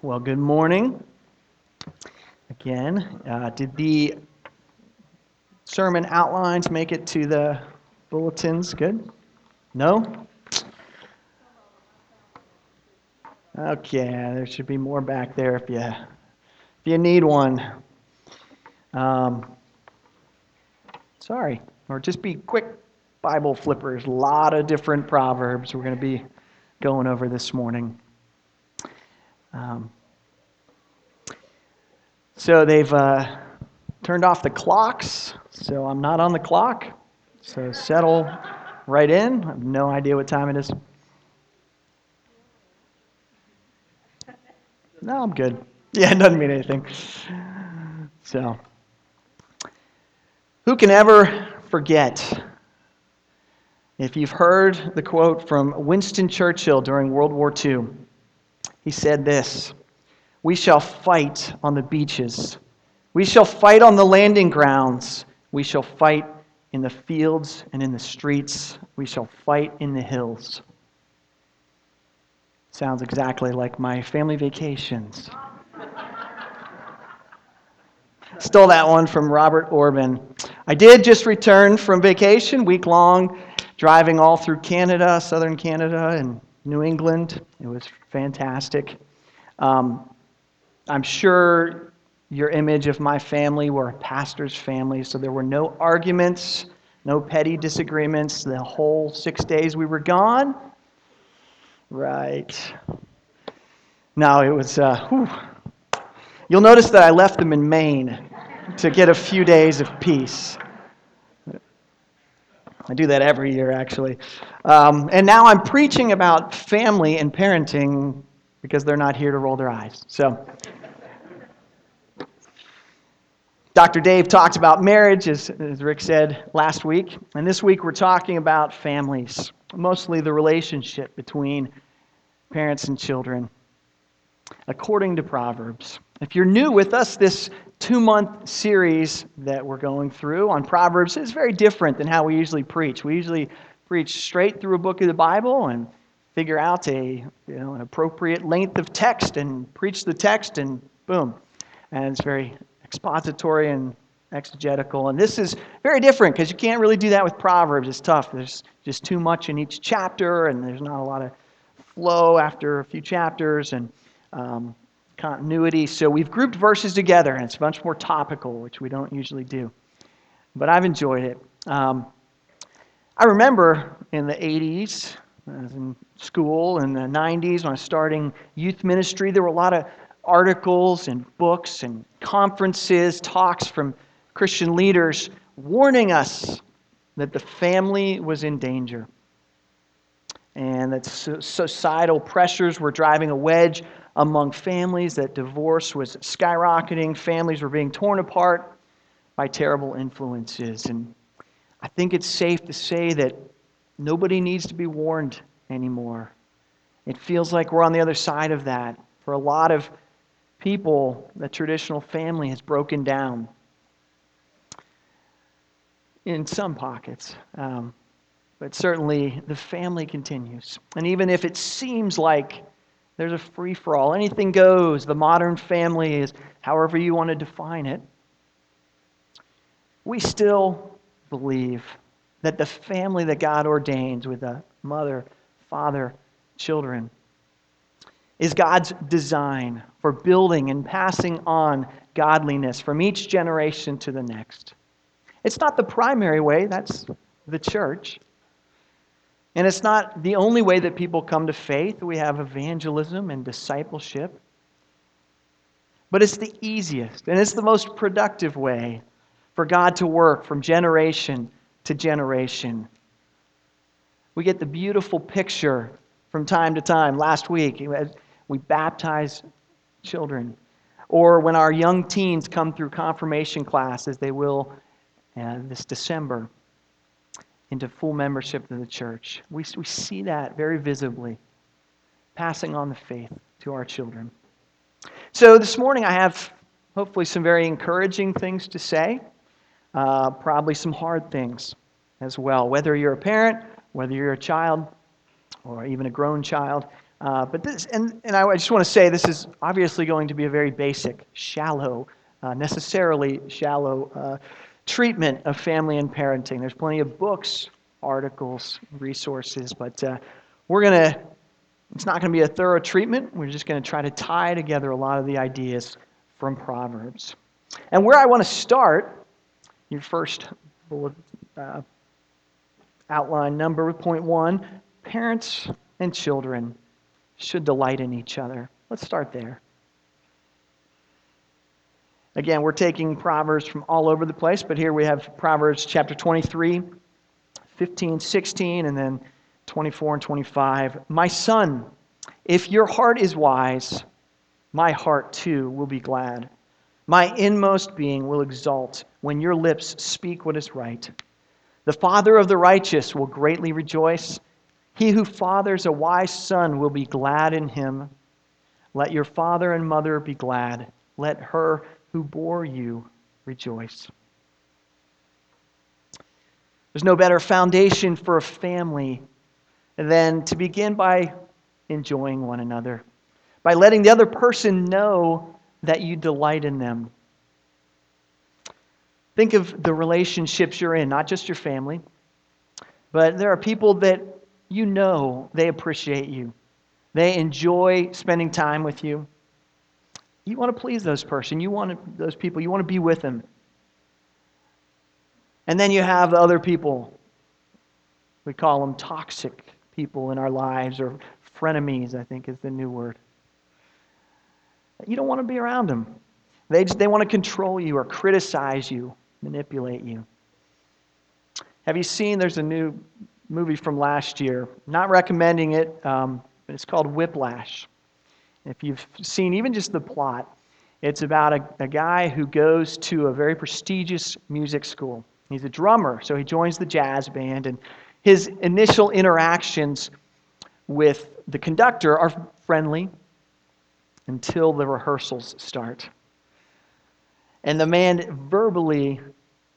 Well, good morning. Again, uh, did the sermon outlines make it to the bulletins? Good? No? Okay, there should be more back there if you, if you need one. Um, sorry, or just be quick Bible flippers. A lot of different proverbs we're going to be going over this morning. Um, so they've uh, turned off the clocks, so I'm not on the clock. So settle right in. I have no idea what time it is. No, I'm good. Yeah, it doesn't mean anything. So, who can ever forget? If you've heard the quote from Winston Churchill during World War II, he said this We shall fight on the beaches, we shall fight on the landing grounds, we shall fight in the fields and in the streets, we shall fight in the hills. Sounds exactly like my family vacations. Stole that one from Robert Orben. I did just return from vacation, week long, driving all through Canada, southern Canada, and New England. It was fantastic. Um, I'm sure your image of my family were a pastor's family, so there were no arguments, no petty disagreements the whole six days we were gone. Right. Now it was, uh, whew. you'll notice that I left them in Maine to get a few days of peace. I do that every year, actually. Um, and now I'm preaching about family and parenting because they're not here to roll their eyes. So, Dr. Dave talked about marriage, as, as Rick said last week. And this week we're talking about families mostly the relationship between parents and children, according to Proverbs. If you're new with us, this two month series that we're going through on Proverbs is very different than how we usually preach. We usually preach straight through a book of the Bible and figure out a, you know, an appropriate length of text and preach the text, and boom. And it's very expository and exegetical. And this is very different because you can't really do that with Proverbs. It's tough. There's just too much in each chapter, and there's not a lot of flow after a few chapters and um, continuity. So we've grouped verses together, and it's much more topical, which we don't usually do. But I've enjoyed it. Um, I remember in the 80s, I was in school in the 90s when I was starting youth ministry, there were a lot of articles and books and conferences, talks from Christian leaders warning us that the family was in danger and that societal pressures were driving a wedge among families, that divorce was skyrocketing, families were being torn apart by terrible influences. And I think it's safe to say that nobody needs to be warned anymore. It feels like we're on the other side of that. For a lot of people, the traditional family has broken down in some pockets. Um, but certainly the family continues. And even if it seems like there's a free for all, anything goes, the modern family is however you want to define it, we still believe that the family that God ordains with a mother, father, children is God's design for building and passing on godliness from each generation to the next. It's not the primary way, that's the church. And it's not the only way that people come to faith. We have evangelism and discipleship. But it's the easiest and it's the most productive way for God to work from generation to generation. We get the beautiful picture from time to time. Last week, we baptize children. Or when our young teens come through confirmation class, as they will uh, this December into full membership of the church. We, we see that very visibly, passing on the faith to our children. So this morning I have hopefully some very encouraging things to say, uh, probably some hard things as well. Whether you're a parent, whether you're a child, or even a grown child, Uh, but this, and, and I just want to say this is obviously going to be a very basic, shallow, uh, necessarily shallow uh, treatment of family and parenting. There's plenty of books, articles, resources, but uh, we're going to, it's not going to be a thorough treatment. We're just going to try to tie together a lot of the ideas from Proverbs. And where I want to start, your first bullet uh, outline number, point one parents and children should delight in each other. Let's start there. Again, we're taking Proverbs from all over the place, but here we have Proverbs chapter 23, 15, 16, and then 24 and 25. My son, if your heart is wise, my heart too will be glad. My inmost being will exult when your lips speak what is right. The father of the righteous will greatly rejoice. He who fathers a wise son will be glad in him. Let your father and mother be glad. Let her who bore you rejoice. There's no better foundation for a family than to begin by enjoying one another, by letting the other person know that you delight in them. Think of the relationships you're in, not just your family, but there are people that you know they appreciate you. They enjoy spending time with you. You want to please those person. You want those people. You want to be with them. And then you have other people. We call them toxic people in our lives, or frenemies, I think is the new word. You don't want to be around them. They, just, they want to control you or criticize you, manipulate you. Have you seen there's a new movie from last year? Not recommending it, um, it's called Whiplash. If you've seen even just the plot, it's about a, a guy who goes to a very prestigious music school. He's a drummer, so he joins the jazz band, and his initial interactions with the conductor are friendly until the rehearsals start. And the man verbally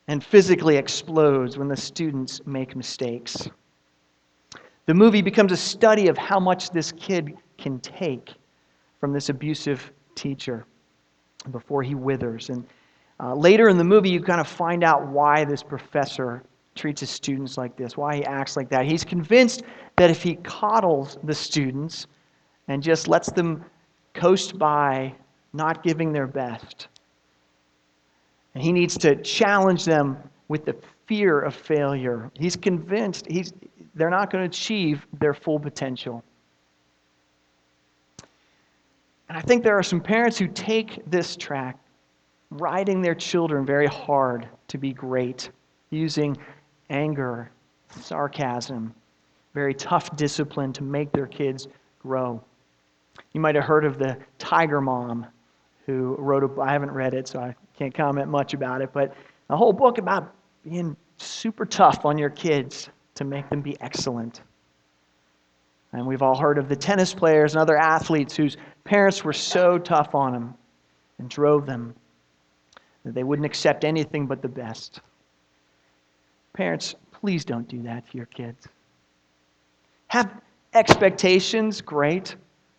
and physically explodes when the students make mistakes. The movie becomes a study of how much this kid can take from this abusive teacher before he withers. And uh, later in the movie, you kind of find out why this professor treats his students like this, why he acts like that. He's convinced that if he coddles the students and just lets them coast by, not giving their best. And he needs to challenge them with the fear of failure. He's convinced he's, they're not going to achieve their full potential. And I think there are some parents who take this track, riding their children very hard to be great, using anger, sarcasm, very tough discipline to make their kids grow. You might have heard of the Tiger Mom who wrote a I haven't read it, so I can't comment much about it, but a whole book about being super tough on your kids to make them be excellent. And we've all heard of the tennis players and other athletes whose parents were so tough on them and drove them that they wouldn't accept anything but the best. Parents, please don't do that to your kids. Have expectations, great.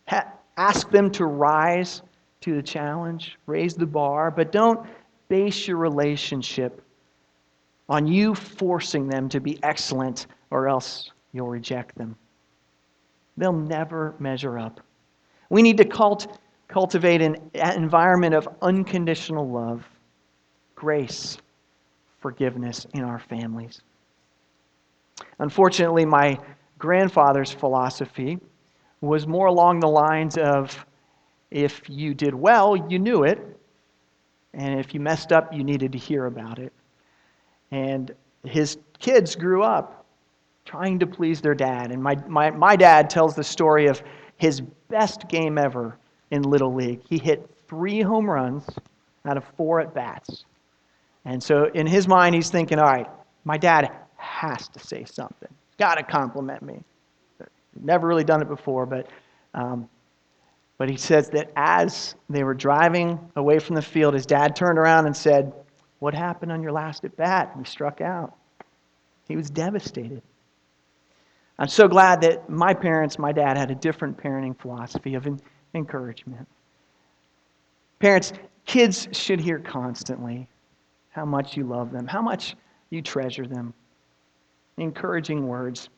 Ha- ask them to rise to the challenge, raise the bar, but don't base your relationship on you forcing them to be excellent, or else you'll reject them. They'll never measure up. We need to cult- cultivate an environment of unconditional love, grace, forgiveness in our families. Unfortunately, my grandfather's philosophy was more along the lines of if you did well, you knew it, and if you messed up, you needed to hear about it. And his kids grew up trying to please their dad. And my, my, my dad tells the story of his best game ever in Little League. He hit three home runs out of four at bats. And so in his mind, he's thinking, all right, my dad has to say something. He's got to compliment me. Never really done it before, but, um, but he says that as they were driving away from the field, his dad turned around and said, What happened on your last at bat? You struck out. He was devastated. I'm so glad that my parents, my dad, had a different parenting philosophy of encouragement. Parents, kids should hear constantly how much you love them, how much you treasure them. Encouraging words.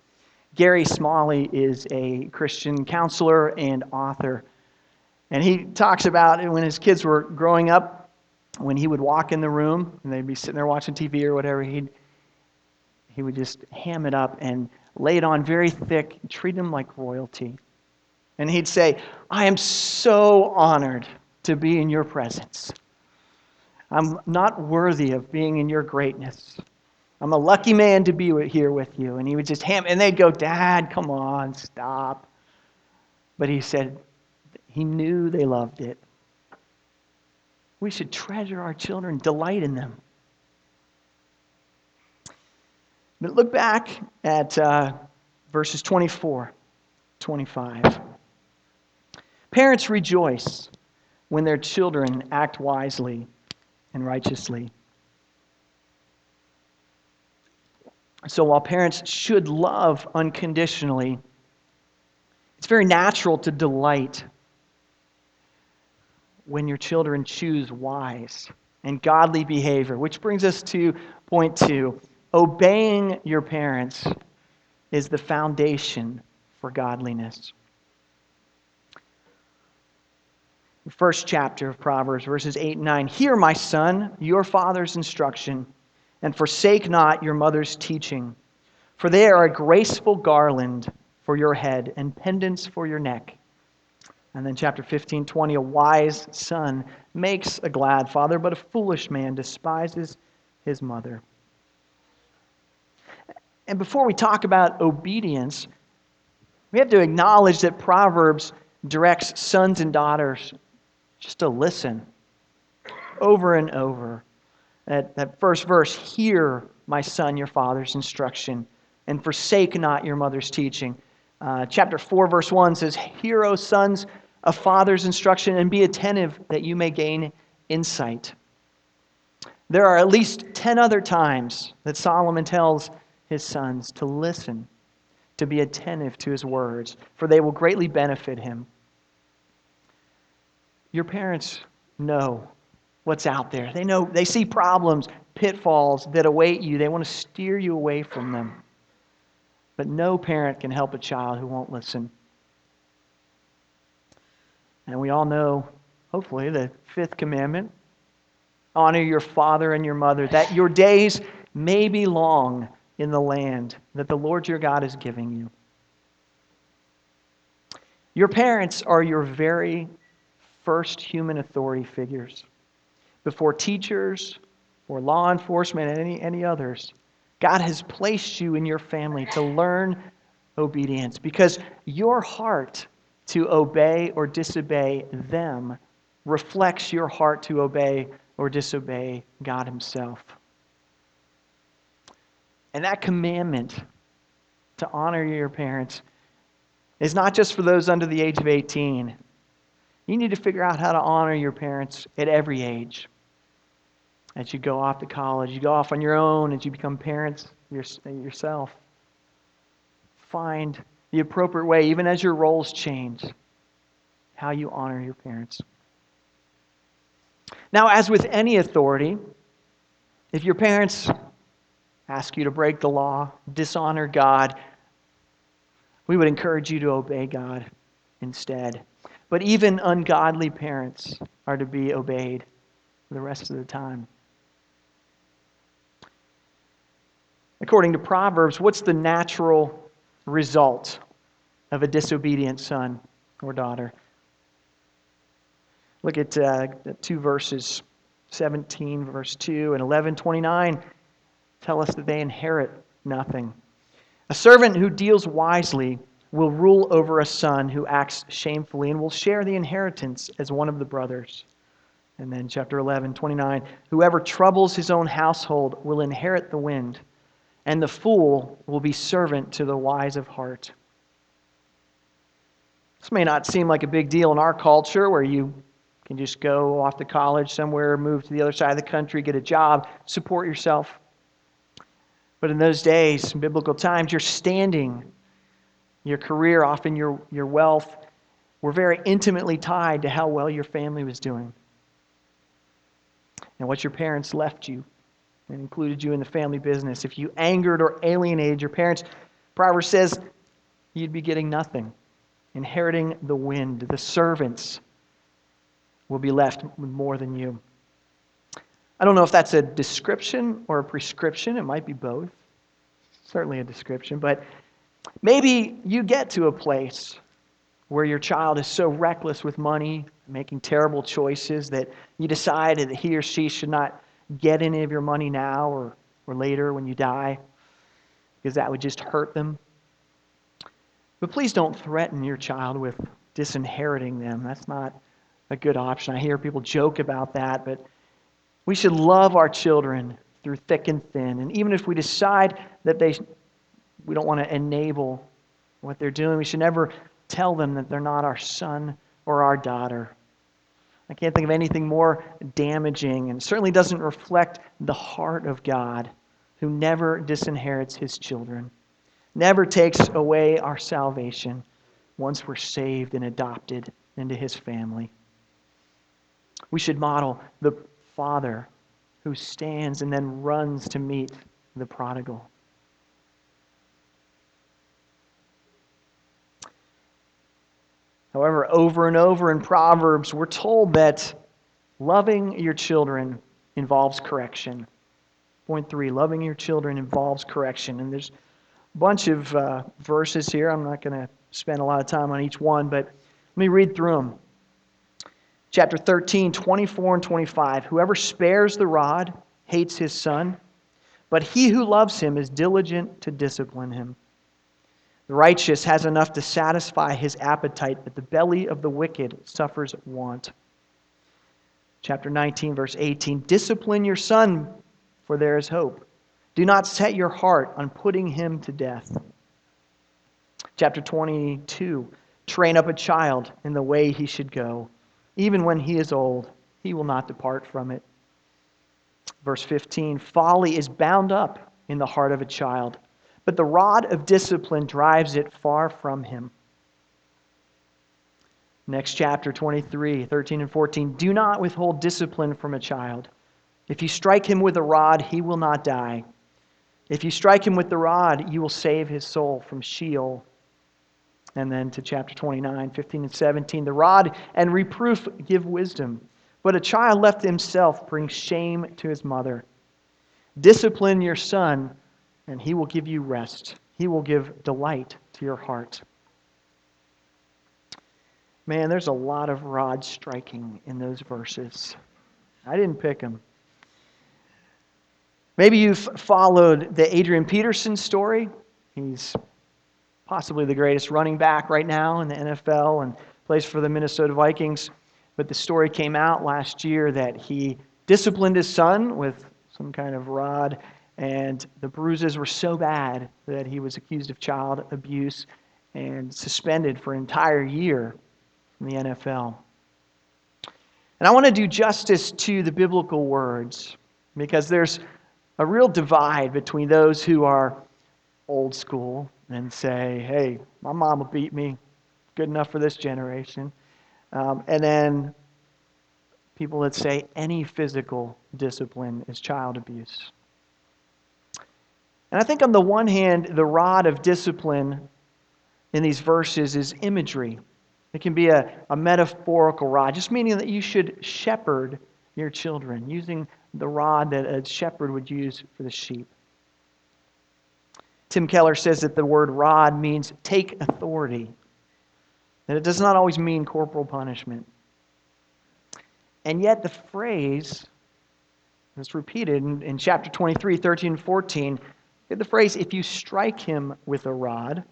Gary Smalley is a Christian counselor and author. And he talks about when his kids were growing up, when he would walk in the room and they'd be sitting there watching TV or whatever, he'd, he would just ham it up and lay it on very thick, treat them like royalty. And he'd say, I am so honored to be in your presence. I'm not worthy of being in your greatness. I'm a lucky man to be here with you. And he would just ham, and they'd go, Dad, come on, stop. But he said, he knew they loved it. We should treasure our children, delight in them. But look back at uh, verses 24, 25. Parents rejoice when their children act wisely and righteously. So while parents should love unconditionally, it's very natural to delight when your children choose wise and godly behavior, which brings us to point two obeying your parents is the foundation for godliness. The first chapter of Proverbs, verses 8 and 9. Hear, my son, your father's instruction, and forsake not your mother's teaching, for they are a graceful garland for your head and pendants for your neck. And then chapter 15, 20, a wise son makes a glad father, but a foolish man despises his mother. And before we talk about obedience, we have to acknowledge that Proverbs directs sons and daughters just to listen over and over. That, that first verse, hear, my son, your father's instruction, and forsake not your mother's teaching. Uh, chapter 4, verse 1 says, Hear, O sons, a father's instruction, and be attentive that you may gain insight. There are at least 10 other times that Solomon tells his sons to listen, to be attentive to his words, for they will greatly benefit him. Your parents know what's out there. They know they see problems, pitfalls that await you. They want to steer you away from them. But no parent can help a child who won't listen. And we all know, hopefully, the fifth commandment honor your father and your mother, that your days may be long in the land that the Lord your God is giving you. Your parents are your very first human authority figures. Before teachers or law enforcement and any, any others, God has placed you in your family to learn obedience because your heart to obey or disobey them reflects your heart to obey or disobey God Himself. And that commandment to honor your parents is not just for those under the age of 18. You need to figure out how to honor your parents at every age. As you go off to college, you go off on your own, as you become parents yourself. Find the appropriate way, even as your roles change, how you honor your parents. Now, as with any authority, if your parents ask you to break the law, dishonor God, we would encourage you to obey God instead. But even ungodly parents are to be obeyed the rest of the time. According to Proverbs, what's the natural result of a disobedient son or daughter. Look at uh, two verses 17, verse 2, and 11, 29 tell us that they inherit nothing. A servant who deals wisely will rule over a son who acts shamefully and will share the inheritance as one of the brothers. And then, chapter 11, 29 Whoever troubles his own household will inherit the wind, and the fool will be servant to the wise of heart. This may not seem like a big deal in our culture where you can just go off to college somewhere, move to the other side of the country, get a job, support yourself. But in those days, in biblical times, you're standing your career, often your, your wealth, were very intimately tied to how well your family was doing and what your parents left you and included you in the family business. If you angered or alienated your parents, Proverbs says you'd be getting nothing, inheriting the wind. The servants will be left with more than you. I don't know if that's a description or a prescription. It might be both. Certainly a description. But maybe you get to a place where your child is so reckless with money, making terrible choices, that you decide that he or she should not get any of your money now or, or later when you die, because that would just hurt them. But please don't threaten your child with disinheriting them. That's not a good option. I hear people joke about that, but we should love our children through thick and thin. And even if we decide that they, we don't want to enable what they're doing, we should never tell them that they're not our son or our daughter. I can't think of anything more damaging and certainly doesn't reflect the heart of God who never disinherits his children, never takes away our salvation once we're saved and adopted into his family. We should model the father who stands and then runs to meet the prodigal. However, over and over in Proverbs, we're told that loving your children involves correction. Point three loving your children involves correction. And there's a bunch of uh, verses here. I'm not going to spend a lot of time on each one, but let me read through them. Chapter 13, 24 and 25. Whoever spares the rod hates his son, but he who loves him is diligent to discipline him. The righteous has enough to satisfy his appetite, but the belly of the wicked suffers want. Chapter 19, verse 18 Discipline your son, for there is hope. Do not set your heart on putting him to death. Chapter 22 Train up a child in the way he should go. Even when he is old, he will not depart from it. Verse 15 Folly is bound up in the heart of a child but the rod of discipline drives it far from him. Next chapter 23, 13 and 14. Do not withhold discipline from a child. If you strike him with a rod, he will not die. If you strike him with the rod, you will save his soul from Sheol. And then to chapter 29, 15 and 17. The rod and reproof give wisdom, but a child left to himself brings shame to his mother. Discipline your son and He will give you rest. He will give delight to your heart. Man, there's a lot of rod striking in those verses. I didn't pick them. Maybe you've followed the Adrian Peterson story. He's possibly the greatest running back right now in the NFL and plays for the Minnesota Vikings. But the story came out last year that he disciplined his son with some kind of rod and the bruises were so bad that he was accused of child abuse and suspended for an entire year from the NFL. And I want to do justice to the biblical words because there's a real divide between those who are old school and say, hey, my will beat me, good enough for this generation. Um, and then people that say any physical discipline is child abuse. And I think on the one hand, the rod of discipline in these verses is imagery. It can be a, a metaphorical rod, just meaning that you should shepherd your children, using the rod that a shepherd would use for the sheep. Tim Keller says that the word rod means take authority, that it does not always mean corporal punishment. And yet, the phrase that's repeated in, in chapter 23, 13, and 14 the phrase, if you strike him with a rod,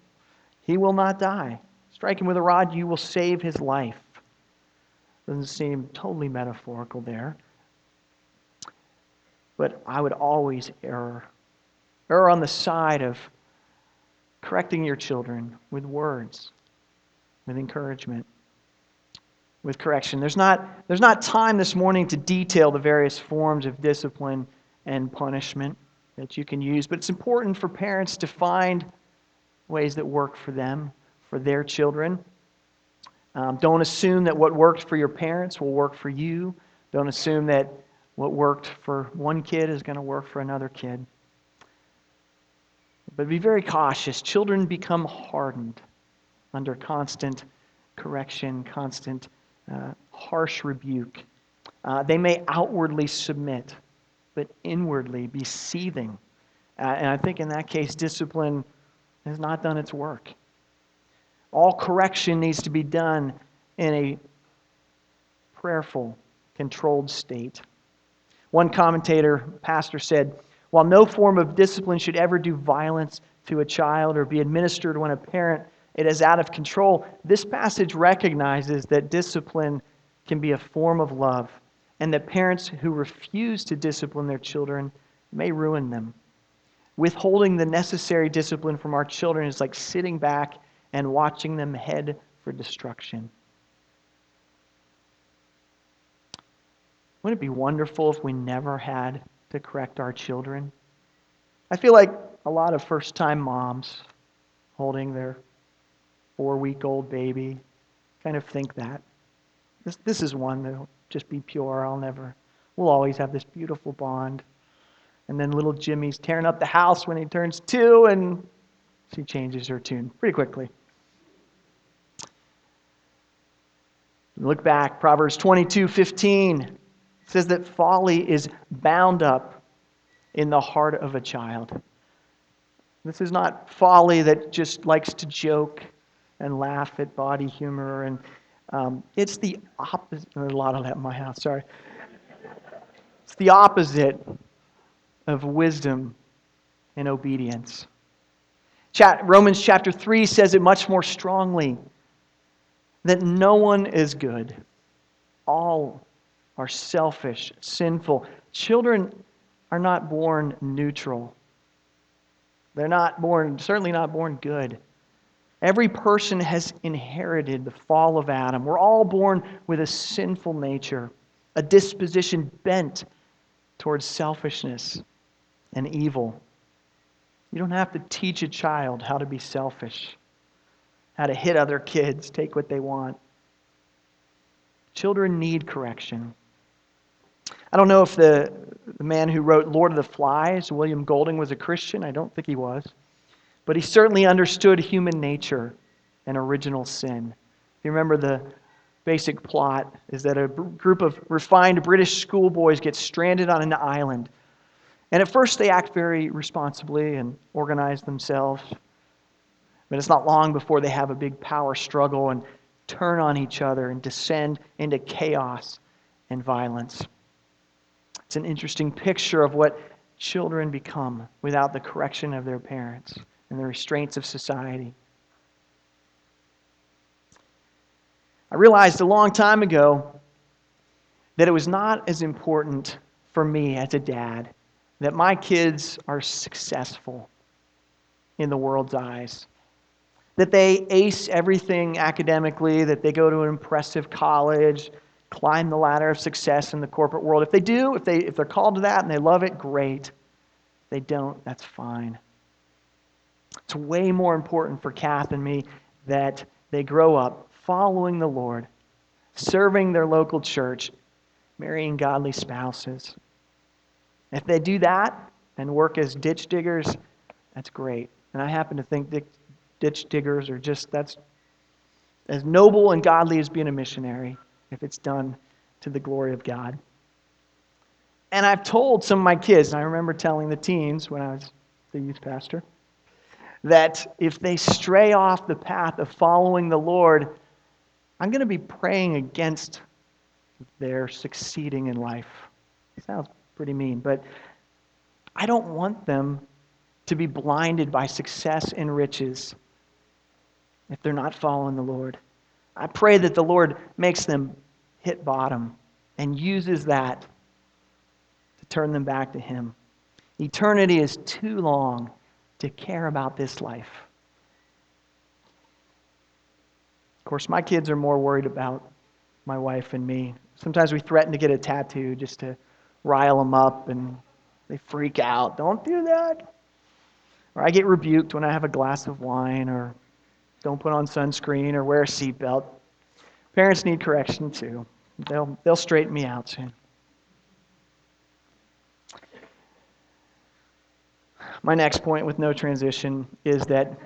he will not die. Strike him with a rod, you will save his life. Doesn't seem totally metaphorical there. But I would always err. Err on the side of correcting your children with words, with encouragement, with correction. There's not, there's not time this morning to detail the various forms of discipline and punishment that you can use. But it's important for parents to find ways that work for them. for their children. Um, don't assume that what worked for your parents will work for you. Don't assume that what worked for one kid is going to work for another kid. But be very cautious. Children become hardened under constant correction, constant uh, harsh rebuke. Uh, they may outwardly submit, but inwardly be seething. Uh, and I think in that case, discipline has not done its work. All correction needs to be done in a prayerful, controlled state. One commentator, pastor, said, While no form of discipline should ever do violence to a child or be administered when a parent it is out of control, this passage recognizes that discipline can be a form of love and that parents who refuse to discipline their children may ruin them. Withholding the necessary discipline from our children is like sitting back and watching them head for destruction. Wouldn't it be wonderful if we never had to correct our children? I feel like a lot of first time moms holding their four week old baby kind of think that. This, this is one that'll just be pure. I'll never, we'll always have this beautiful bond. And then little Jimmy's tearing up the house when he turns two, and she changes her tune pretty quickly. Look back, Proverbs 22 15 says that folly is bound up in the heart of a child. This is not folly that just likes to joke and laugh at body humor. And um, it's the opposite. A lot of that in my house, sorry. It's the opposite of wisdom and obedience. Chat, Romans chapter 3 says it much more strongly that no one is good. All are selfish, sinful. Children are not born neutral. They're not born, certainly not born good. Every person has inherited the fall of Adam. We're all born with a sinful nature, a disposition bent towards selfishness and evil. You don't have to teach a child how to be selfish, how to hit other kids, take what they want. Children need correction. I don't know if the, the man who wrote Lord of the Flies, William Golding, was a Christian. I don't think he was. But he certainly understood human nature and original sin. If you remember the basic plot is that a group of refined British schoolboys get stranded on an island. And at first they act very responsibly and organize themselves. But it's not long before they have a big power struggle and turn on each other and descend into chaos and violence. It's an interesting picture of what children become without the correction of their parents and the restraints of society. I realized a long time ago that it was not as important for me as a dad that my kids are successful in the world's eyes. That they ace everything academically, that they go to an impressive college, climb the ladder of success in the corporate world. If they do, if, they, if they're called to that and they love it, great. If they don't, that's fine. It's way more important for Kath and me that they grow up following the Lord, serving their local church, marrying godly spouses. If they do that and work as ditch diggers, that's great. And I happen to think ditch diggers are just, that's as noble and godly as being a missionary if it's done to the glory of God. And I've told some of my kids, and I remember telling the teens when I was the youth pastor, that if they stray off the path of following the Lord, I'm going to be praying against their succeeding in life. Sounds pretty mean, but I don't want them to be blinded by success and riches if they're not following the Lord. I pray that the Lord makes them hit bottom and uses that to turn them back to Him. Eternity is too long to care about this life. Of course, my kids are more worried about my wife and me. Sometimes we threaten to get a tattoo just to rile them up, and they freak out. Don't do that. Or I get rebuked when I have a glass of wine, or don't put on sunscreen or wear a seatbelt. Parents need correction too. They'll, they'll straighten me out soon. My next point with no transition is that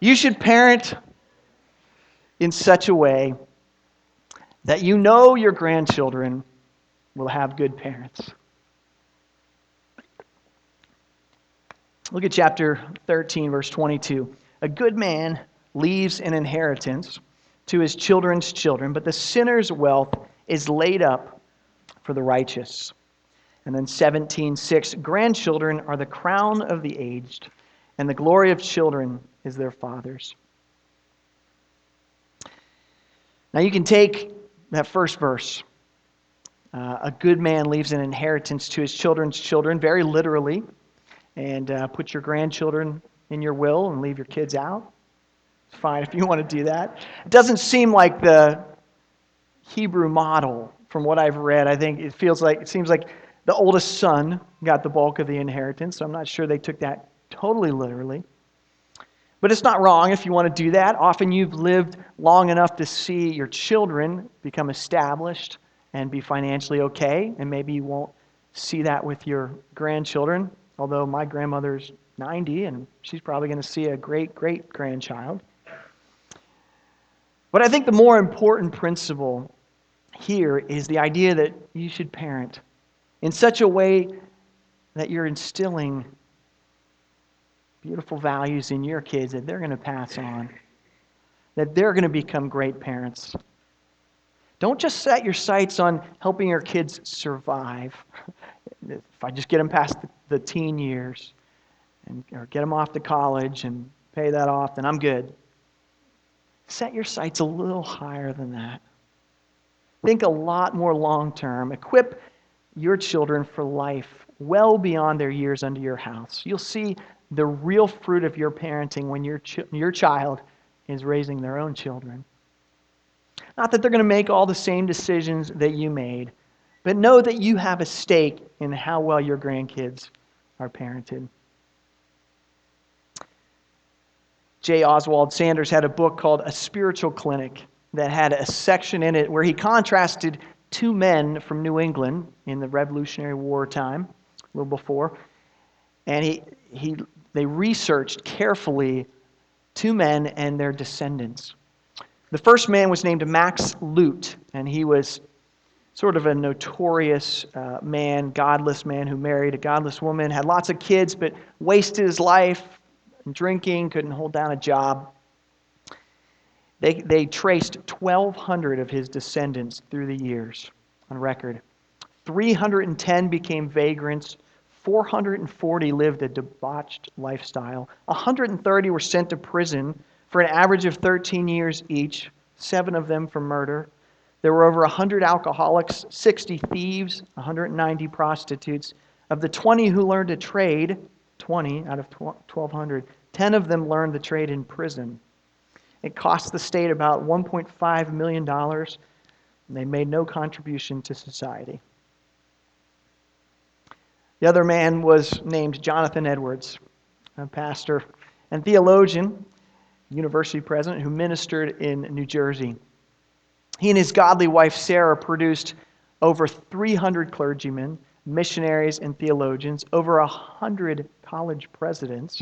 you should parent in such a way that you know your grandchildren will have good parents. Look at chapter 13, verse 22. A good man leaves an inheritance to his children's children, but the sinner's wealth is laid up for the righteous. And then 17:6 grandchildren are the crown of the aged, and the glory of children is their fathers. Now you can take that first verse. Uh, a good man leaves an inheritance to his children's children, very literally, and uh, put your grandchildren in your will and leave your kids out. Fine if you want to do that. It doesn't seem like the Hebrew model from what I've read. I think it feels like it seems like the oldest son got the bulk of the inheritance, so I'm not sure they took that totally literally. But it's not wrong if you want to do that. Often you've lived long enough to see your children become established and be financially okay, and maybe you won't see that with your grandchildren. Although my grandmother's 90 and she's probably going to see a great great grandchild. But I think the more important principle here is the idea that you should parent in such a way that you're instilling beautiful values in your kids that they're going to pass on, that they're going to become great parents. Don't just set your sights on helping your kids survive. if I just get them past the, teen years and, or get them off to college and pay that off, then I'm good. Set your sights a little higher than that. Think a lot more long term. Equip your children for life well beyond their years under your house. You'll see the real fruit of your parenting when your, ch- your child is raising their own children. Not that they're going to make all the same decisions that you made, but know that you have a stake in how well your grandkids are parented. J. Oswald Sanders had a book called A Spiritual Clinic that had a section in it where he contrasted two men from New England in the Revolutionary War time, a little before. And he, he, they researched carefully two men and their descendants. The first man was named Max Lute, and he was sort of a notorious uh, man, godless man who married a godless woman, had lots of kids, but wasted his life drinking, couldn't hold down a job. They, they traced 1,200 of his descendants through the years on record. 310 became vagrants. 440 lived a debauched lifestyle. 130 were sent to prison for an average of 13 years each, seven of them for murder. There were over 100 alcoholics, 60 thieves, 190 prostitutes. Of the 20 who learned a trade, 20 out of 1,200, 10 of them learned the trade in prison. It cost the state about $1.5 million, and they made no contribution to society. The other man was named Jonathan Edwards, a pastor and theologian, university president, who ministered in New Jersey. He and his godly wife, Sarah, produced over 300 clergymen, missionaries, and theologians, over 100 college presidents,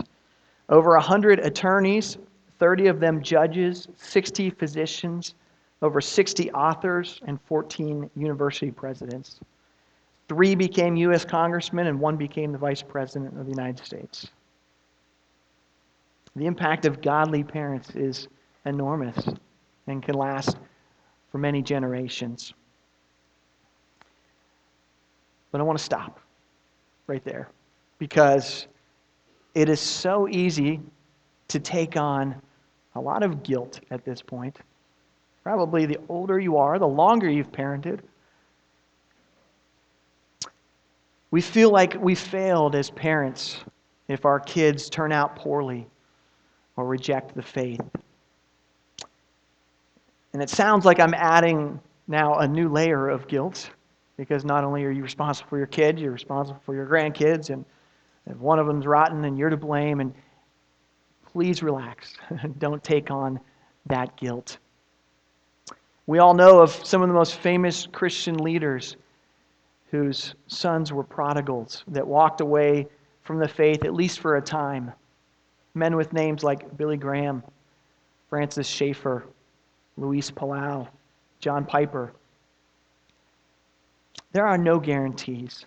over 100 attorneys, 30 of them judges, 60 physicians, over 60 authors, and 14 university presidents. Three became U.S. congressmen, and one became the vice president of the United States. The impact of godly parents is enormous and can last for many generations. But I want to stop right there because it is so easy to take on a lot of guilt at this point. Probably the older you are, the longer you've parented. We feel like we failed as parents if our kids turn out poorly or reject the faith. And it sounds like I'm adding now a new layer of guilt because not only are you responsible for your kids, you're responsible for your grandkids, and if one of them's rotten, then you're to blame. And please relax. Don't take on that guilt. We all know of some of the most famous Christian leaders whose sons were prodigals that walked away from the faith, at least for a time. Men with names like Billy Graham, Francis Schaeffer, Luis Palau, John Piper. There are no guarantees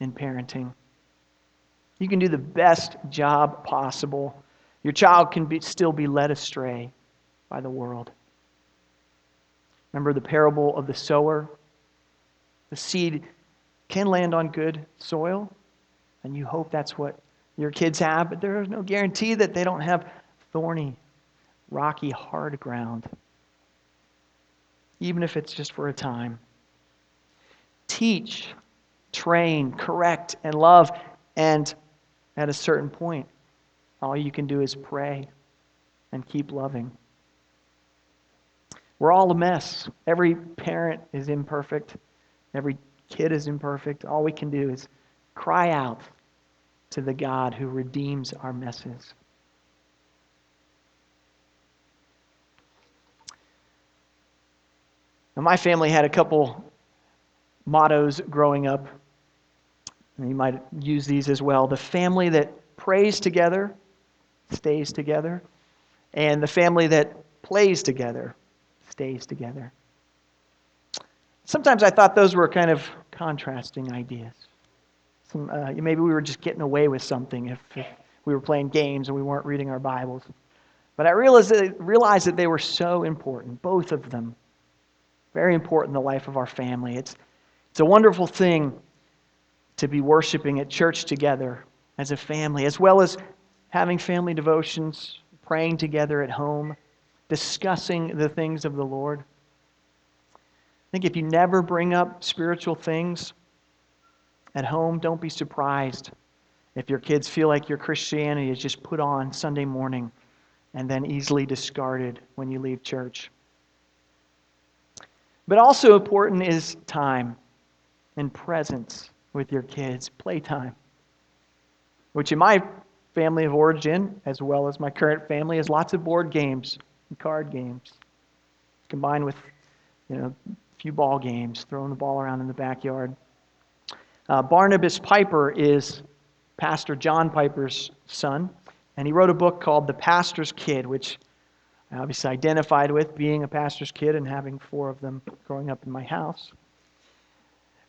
in parenting. You can do the best job possible. Your child can be, still be led astray by the world. Remember the parable of the sower? The seed can land on good soil, and you hope that's what your kids have, but there is no guarantee that they don't have thorny, rocky, hard ground, even if it's just for a time. Teach, train, correct, and love, and at a certain point, all you can do is pray and keep loving. We're all a mess. Every parent is imperfect. Every kid is imperfect. All we can do is cry out to the God who redeems our messes. Now, my family had a couple mottos growing up. And you might use these as well. The family that prays together stays together, and the family that plays together stays together. Sometimes I thought those were kind of contrasting ideas. Some, uh, maybe we were just getting away with something if, if, we were playing games and we weren't reading our Bibles. But I realized that, realized that they were so important, both of them. Very important in the life of our family. It's, it's a wonderful thing to be worshiping at church together as a family, as well as having family devotions, praying together at home, discussing the things of the Lord. I think if you never bring up spiritual things at home, don't be surprised if your kids feel like your Christianity is just put on Sunday morning and then easily discarded when you leave church. But also important is time and presence with your kids, playtime, which in my family of origin, as well as my current family, has lots of board games and card games, combined with you know a few ball games, throwing the ball around in the backyard. Uh, Barnabas Piper is Pastor John Piper's son, and he wrote a book called The Pastor's Kid, which I obviously identified with being a pastor's kid and having four of them growing up in my house.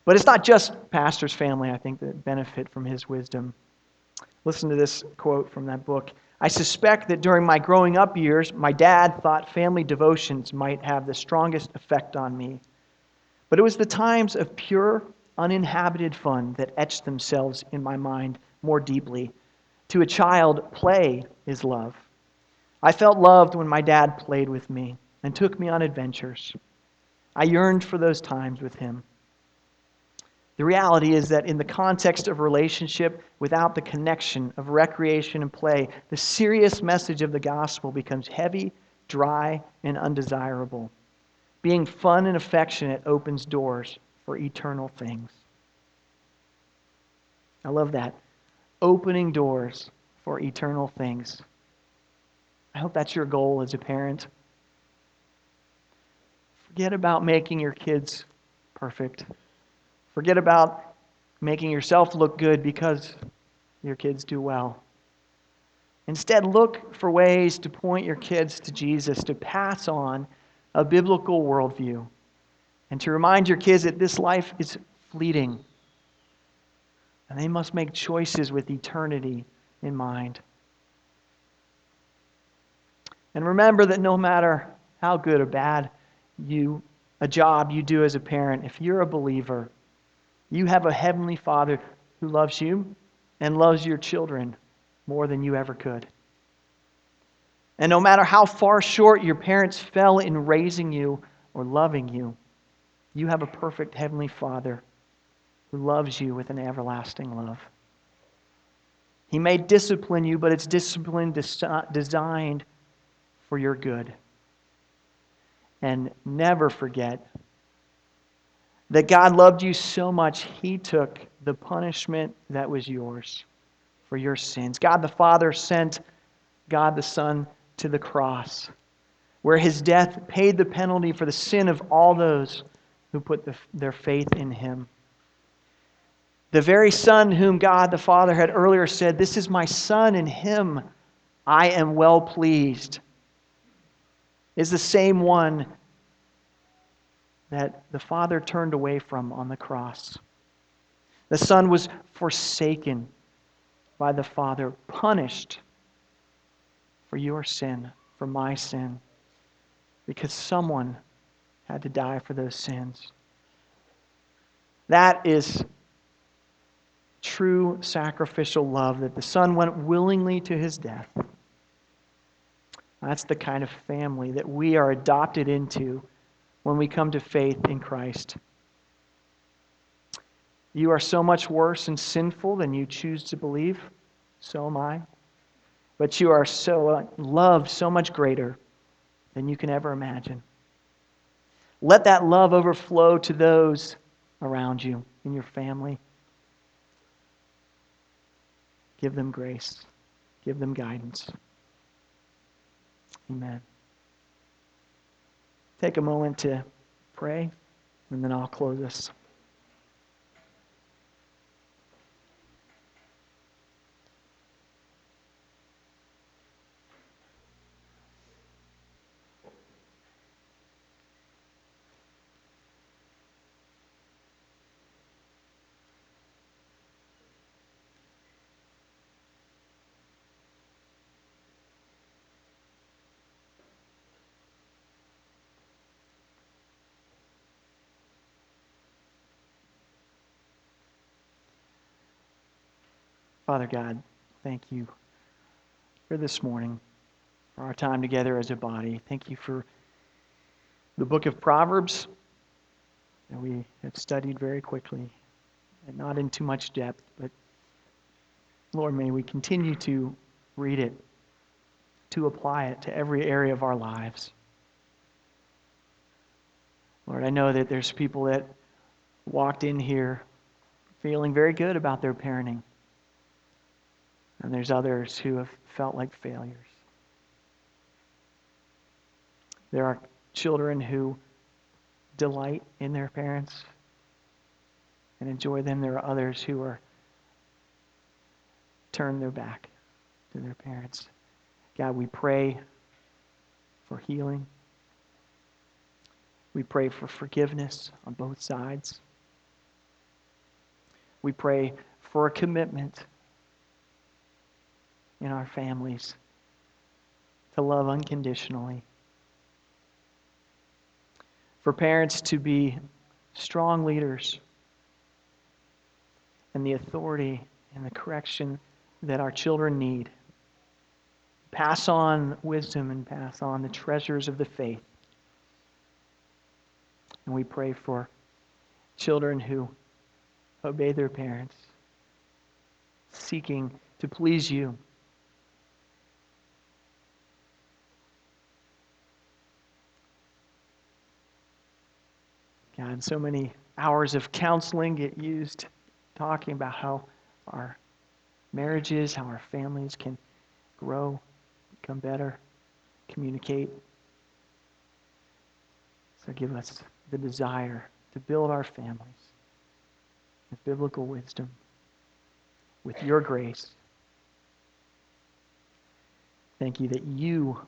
But it's not just pastor's family, I think, that benefit from his wisdom. Listen to this quote from that book. I suspect that during my growing up years, my dad thought family devotions might have the strongest effect on me. But it was the times of pure, uninhabited fun that etched themselves in my mind more deeply. To a child, play is love. I felt loved when my dad played with me and took me on adventures. I yearned for those times with him. The reality is that in the context of relationship, without the connection of recreation and play, the serious message of the gospel becomes heavy, dry, and undesirable. Being fun and affectionate opens doors for eternal things. I love that. Opening doors for eternal things. I hope that's your goal as a parent. Forget about making your kids perfect. Forget about making yourself look good because your kids do well. Instead, look for ways to point your kids to Jesus, to pass on a biblical worldview, and to remind your kids that this life is fleeting and they must make choices with eternity in mind. And remember that no matter how good or bad you a job you do as a parent, if you're a believer, you have a heavenly Father who loves you and loves your children more than you ever could. And no matter how far short your parents fell in raising you or loving you, you have a perfect heavenly Father who loves you with an everlasting love. He may discipline you, but it's discipline designed for your good. And never forget that God loved you so much, He took the punishment that was yours for your sins. God the Father sent God the Son to the cross, where his death paid the penalty for the sin of all those who put the, their faith in him. The very Son whom God the Father had earlier said, This is my Son, in him I am well pleased, is the same one that the Father turned away from on the cross. The Son was forsaken by the Father, punished for your sin, for my sin, because someone had to die for those sins. That is true sacrificial love that the Son went willingly to his death. That's the kind of family that we are adopted into when we come to faith in Christ. You are so much worse and sinful than you choose to believe. So am I. But you are so uh, loved so much greater than you can ever imagine. Let that love overflow to those around you in your family. Give them grace. Give them guidance. Amen. Take a moment to pray, and then I'll close this. Father God, thank you for this morning, for our time together as a body. Thank you for the book of Proverbs that we have studied very quickly and not in too much depth, but Lord, may we continue to read it, to apply it to every area of our lives. Lord, I know that there's people that walked in here feeling very good about their parenting. And there's others who have felt like failures. There are children who delight in their parents and enjoy them. There are others who are turn their back to their parents. God, we pray for healing. We pray for forgiveness on both sides. We pray for a commitment in our families to love unconditionally. For parents to be strong leaders and the authority and the correction that our children need. Pass on wisdom and pass on the treasures of the faith. And we pray for children who obey their parents, seeking to please you. God, so many hours of counseling get used talking about how our marriages, how our families can grow, become better, communicate. So give us the desire to build our families with biblical wisdom, with your grace. Thank you that you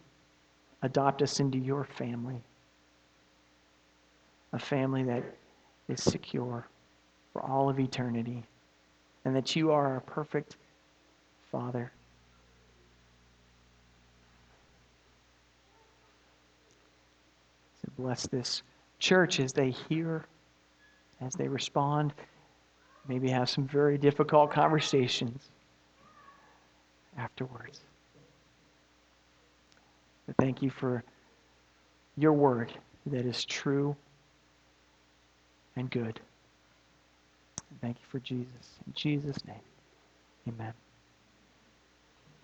adopt us into your family a family that is secure for all of eternity, and that you are a perfect Father. So bless this church as they hear, as they respond, maybe have some very difficult conversations afterwards. But thank you for your word that is true and good. Thank you for Jesus. In Jesus' name, amen.